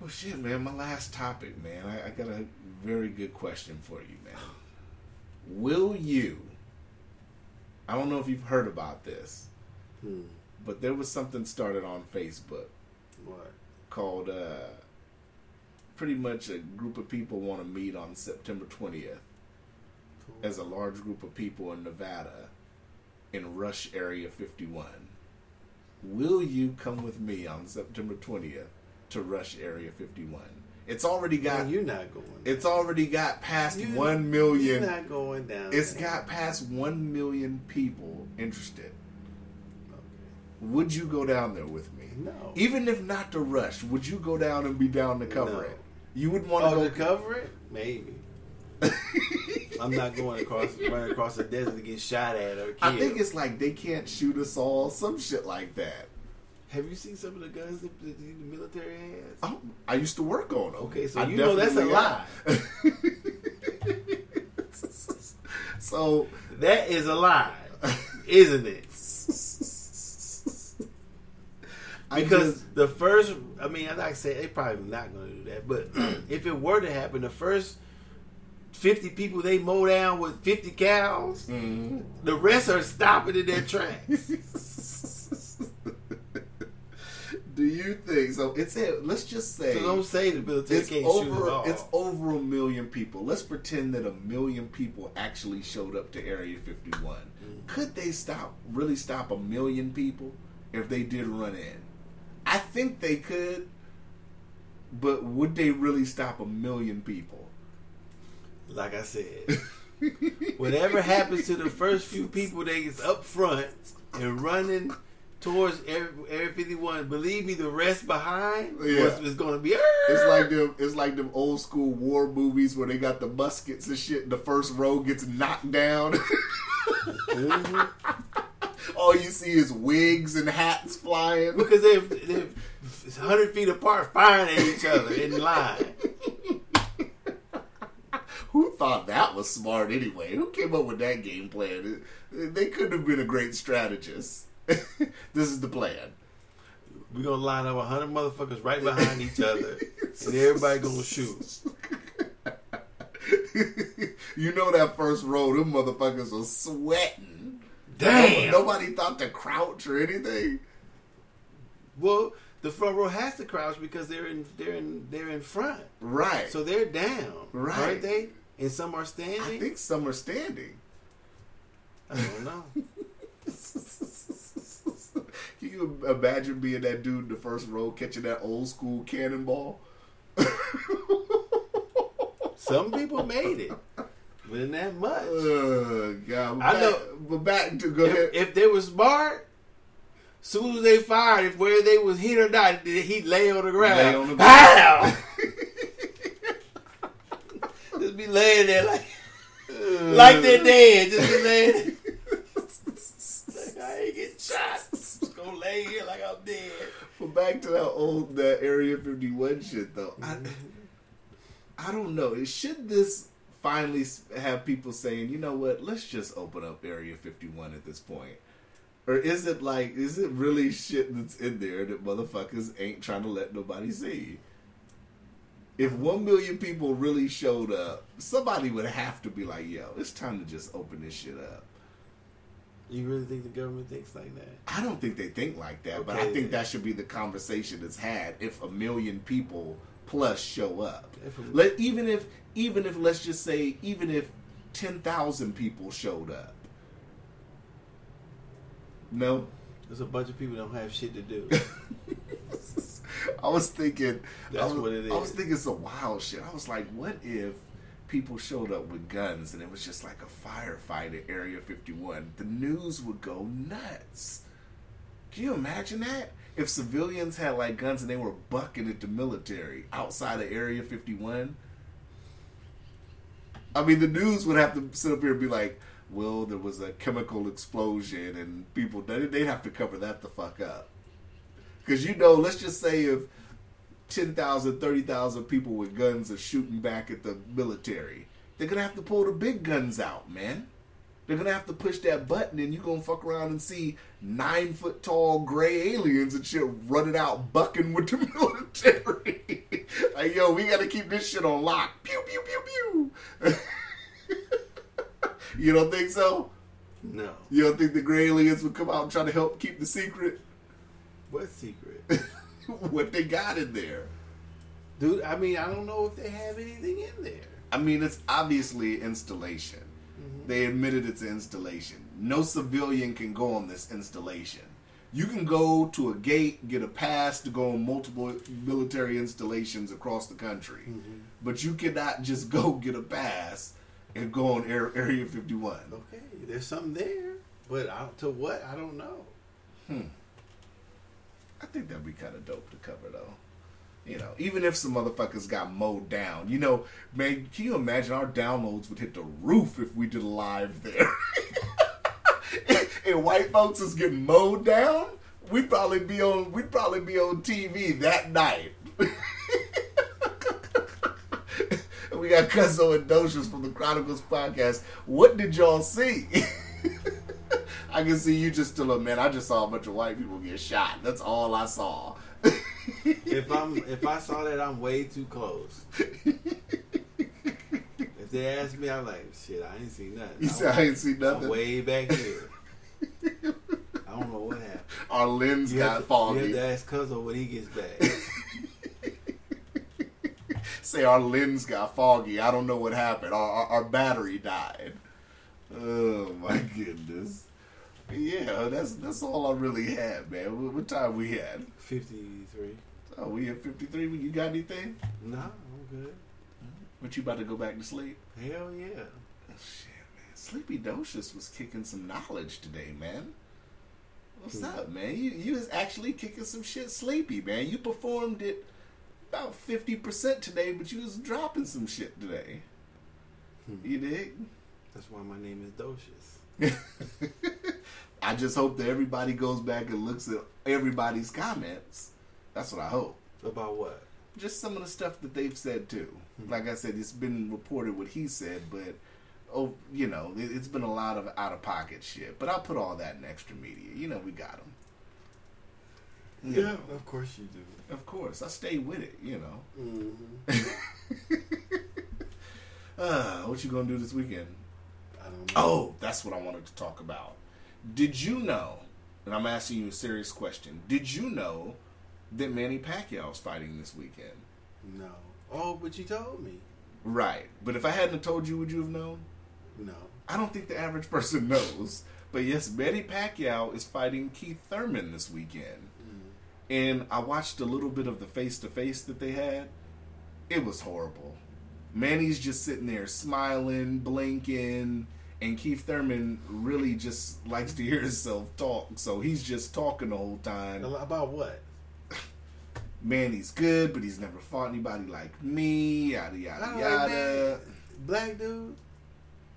Well, shit, man. My last topic, man. I, I got a very good question for you, man. Will you? I don't know if you've heard about this, hmm, but there was something started on Facebook what? called uh, pretty much a group of people want to meet on September 20th Cool. as a large group of people in Nevada in Rush Area 51. Will you come with me on September 20th to Rush Area 51? It's already got Man, you're not going. it's already got past You- 1 You're million. not going down. It's there. got past 1 million people interested. Okay. Would you go down there with me? No. Even if not to Rush, would you go down and be down to cover No. it? You would want Oh, to cover it? Maybe. <laughs> I'm not going across, running across the desert to get shot at or killed. I think it's like they can't shoot us all, some shit like that. Have you seen some of the guns that the, the military has? Oh, I used to work on them. Okay, so I you know that's a have. <laughs> so That is a lie, isn't it? <laughs> I Because just- the first, I mean, like I said, not saying they probably not going to do that, but <clears throat> if it were to happen, the first 50 people they mow down with 50 cals, Mhm. the rest are stopping in their tracks. <laughs> do you think so? It's a, let's just say So don't say the it's over. It's over a million people. Let's pretend that a million people actually showed up to Area 51. Mm. Could they stop? Really stop a million people if they did run in? I think they could, but would they really stop a million people? like I said, whatever happens to the first few people that is up front and running towards Area, Area 51, believe me, the rest behind Yeah. was, is going to be. It's like them. It's like them old school war movies where they got the muskets and shit. And the first row gets knocked down. <laughs> Mhm. All you see is wigs and hats flying. because they're, they're 100 feet apart firing at each other in line. Who thought that was smart anyway. Who came up with that game plan? They couldn't have been a great strategist. <laughs> this is the plan. We're gonna line up a hundred motherfuckers right behind each other, and everybody gonna shoot. <laughs> you know that first row, them motherfuckers was sweating. Damn. Nobody thought to crouch or anything. Well, the front row has to crouch because they're in they're in they're in front, Right. so they're down, Right. aren't they? And some are standing. I think some are standing. I don't know. <laughs> Can you imagine being that dude in the first row catching that old school cannonball? Some people made it, but not that much. Oh, God. I back, know- But back to go ahead. If, if they were smart, soon as they fired, if where they was hit or not, he'd lay on the ground. Lay on the Pow! <laughs> Just be laying there like uh. like they're dead. Just be laying. there. <laughs> like, I ain't getting shot. Gonna lay here like I'm dead. But back to that old that Area 51 shit though. I, I don't know. Should this finally have people saying, you know what, let's just open up Area 51 at this point? Or is it like, is it really shit that's in there that motherfuckers ain't trying to let nobody see? If one million people really showed up, somebody would have to be like, yo, it's time to just open this shit up. You really think the government thinks like that? I don't think they think like that, but I think that should be the conversation that's had if a million people plus show up. Let even if even if let's just say even if ten thousand people showed up. No, There's a bunch of people that don't have shit to do. <laughs> I was thinking. That's I was, what it I was thinking some wild shit. I was like, what if people showed up with guns and it was just like a firefight at Area 51? The news would go nuts. Can you imagine that? If civilians had like guns and they were bucking at the military outside of Area 51? I mean, the news would have to sit up here and be like, well, there was a chemical explosion and people, they- they'd have to cover that the fuck up. Because, you know, let's just say if 10,000, 30,000 people with guns are shooting back at the military, they're going to have to pull the big guns out, man. They're going to have to push that button and you're going to fuck around and see nine foot tall gray aliens and shit running out bucking with the <laughs> military. like, yo, we got to keep this shit on lock. Pew, pew, pew, pew. <laughs> you don't think so? no. You don't think the gray aliens would come out and try to help keep the secret? What secret? <laughs> <laughs> what they got in there? Dude, I mean, I don't know if they have anything in there. I mean, it's obviously installation. Mm-hmm. They admitted it's an installation. No civilian can go on this installation. You can go to a gate, get a pass to go on multiple military installations across the country, mm-hmm. but you cannot just go get a pass and go on Air, Area 51. Okay, there's something there, but I, to what? I don't know. Hmm. I think that'd be kind of dope to cover, though. You know, even if some motherfuckers got mowed down, you know, man, can you imagine our downloads would hit the roof if we did live there? <laughs> and white folks is getting mowed down, we'd probably be on we'd probably be on TV that night. <laughs> we got Cuzzo and Docious from the Chronicles podcast. What did y'all see? <laughs> I can see you just still a man. I just saw a bunch of white people get shot. That's all I saw. If I'm if I saw that, I'm way too close. If they ask me, I'm like, shit, I ain't seen nothing. You said I ain't see I'm nothing. way back here. I don't know what happened. Our lens You got to, you foggy. have to ask Cuzzo when he gets back. <laughs> Say our lens got foggy. I don't know what happened. Our, our, our battery died. Oh my goodness. Yeah, that's that's all I really had, man. What, what time we had? 53. Oh, we at fifty three. You got anything? No, I'm good. But you about to go back to sleep? Hell yeah. Oh, shit, man. Sleepy Docious was kicking some knowledge today, man. What's Hmm. up, man? You you was actually kicking some shit sleepy, man. You performed it about fifty percent today, but you was dropping some shit today. Hmm. You dig? That's why my name is Docious. <laughs> I just hope that everybody goes back and looks at everybody's comments. That's what I hope. About what? just some of the stuff that they've said too. Hmm. Like I said, it's been reported what he said, but oh, you know, it, it's been a lot of out of pocket shit. But I'll put all that in extra media. You know, we got them. Yeah, of course you do. Of course, I stay with it. You know. hmm <laughs> Uh, what you gonna do this weekend? I don't know. Oh, that's what I wanted to talk about. Did you know? And I'm asking you a serious question. Did you know that Manny Pacquiao is fighting this weekend? no. Oh, but you told me. Right. But if I hadn't told you, would you have known? No. I don't think the average person <laughs> knows. But yes, Manny Pacquiao is fighting Keith Thurman this weekend. Mm-hmm. And I watched a little bit of the face to face that they had. It was horrible. Manny's just sitting there smiling, blinking, and Keith Thurman really just likes to hear himself talk. So he's just talking the whole time. About what? Man, he's good, but he's never fought anybody like me, yada I yada like yada. Black dude.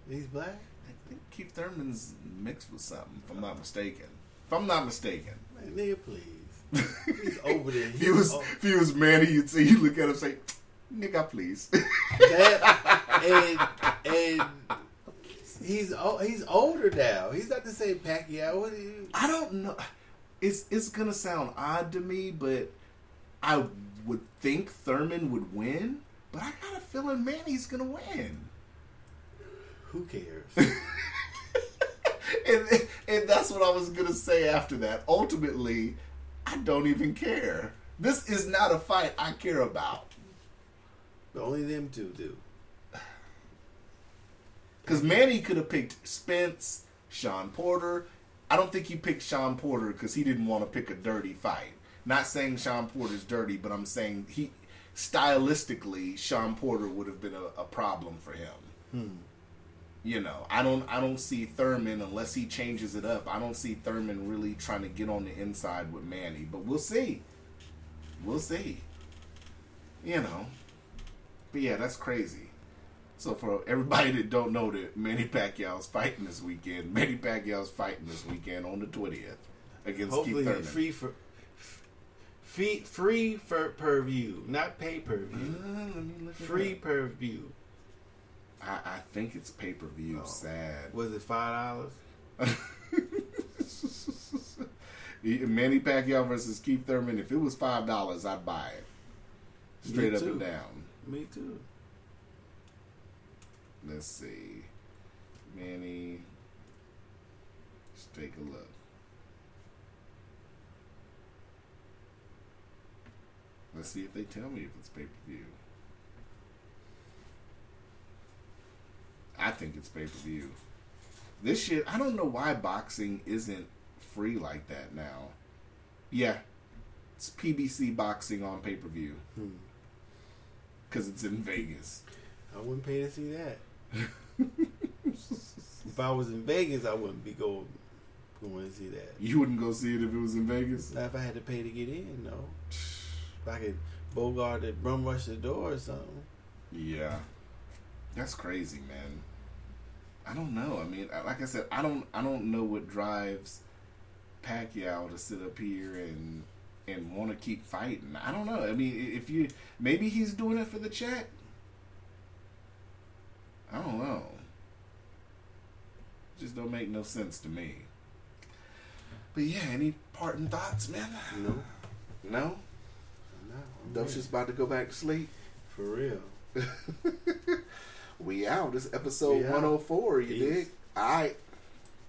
He's black. I think Keith Thurman's mixed with something, if I'm not mistaken. If I'm not mistaken. Man, nigga, please. He's over there. <laughs> if he was if he was Manny, you'd see you look at him and say, "Nigga, please." that and and he's he's older now. He's not the same Pacquiao. What you? I don't know. It's it's gonna sound odd to me, but I would think Thurman would win. But I got a feeling Manny's gonna win. Who cares? <laughs> and and that's what I was gonna say after that. Ultimately, I don't even care. This is not a fight I care about. But only them two do. Because Manny could have picked Spence, Shawn Porter. I don't think he picked Shawn Porter because he didn't want to pick a dirty fight. Not saying Shawn Porter's dirty, but I'm saying he stylistically Shawn Porter would have been a, a problem for him. Hmm. You know, I don't I don't see Thurman unless he changes it up. I don't see Thurman really trying to get on the inside with Manny, but we'll see. We'll see. You know. But yeah, that's crazy. So for everybody that don't know that Manny Pacquiao's fighting this weekend, Manny Pacquiao's fighting this weekend on the twentieth against Hopefully, Keith Thurman. free for free free for per view, not pay per Uh, view. let me look it Free per view. I, I think it's pay per view. Oh. Sad. Was it five dollars? <laughs> Manny Pacquiao versus Keith Thurman. If it was five dollars, I'd buy it. Straight up and down. Me too. Let's see. Manny. Let's take a look. Let's see if they tell me if it's pay per view. I think it's pay per view. This shit, I don't know why boxing isn't free like that now. Yeah, it's PBC boxing on pay per view Hmm. because it's in Vegas. I wouldn't pay to see that. If I was in Vegas, I wouldn't be going going to see that. You wouldn't go see it if it was in Vegas. Not if I had to pay to get in, no. If I could bogart it, bum rush the door or something. Yeah, that's crazy, man. I don't know. I mean, like I said, I don't. I don't know what drives Pacquiao to sit up here and and want to keep fighting. I don't know. I mean, if you maybe he's doing it for the check. I don't know. Just don't make no sense to me. But yeah, any parting thoughts, man? No, No. no. I'm just about to go back to sleep. for real. <laughs> We out. This is episode We out. 104, you Peace. dig? All right.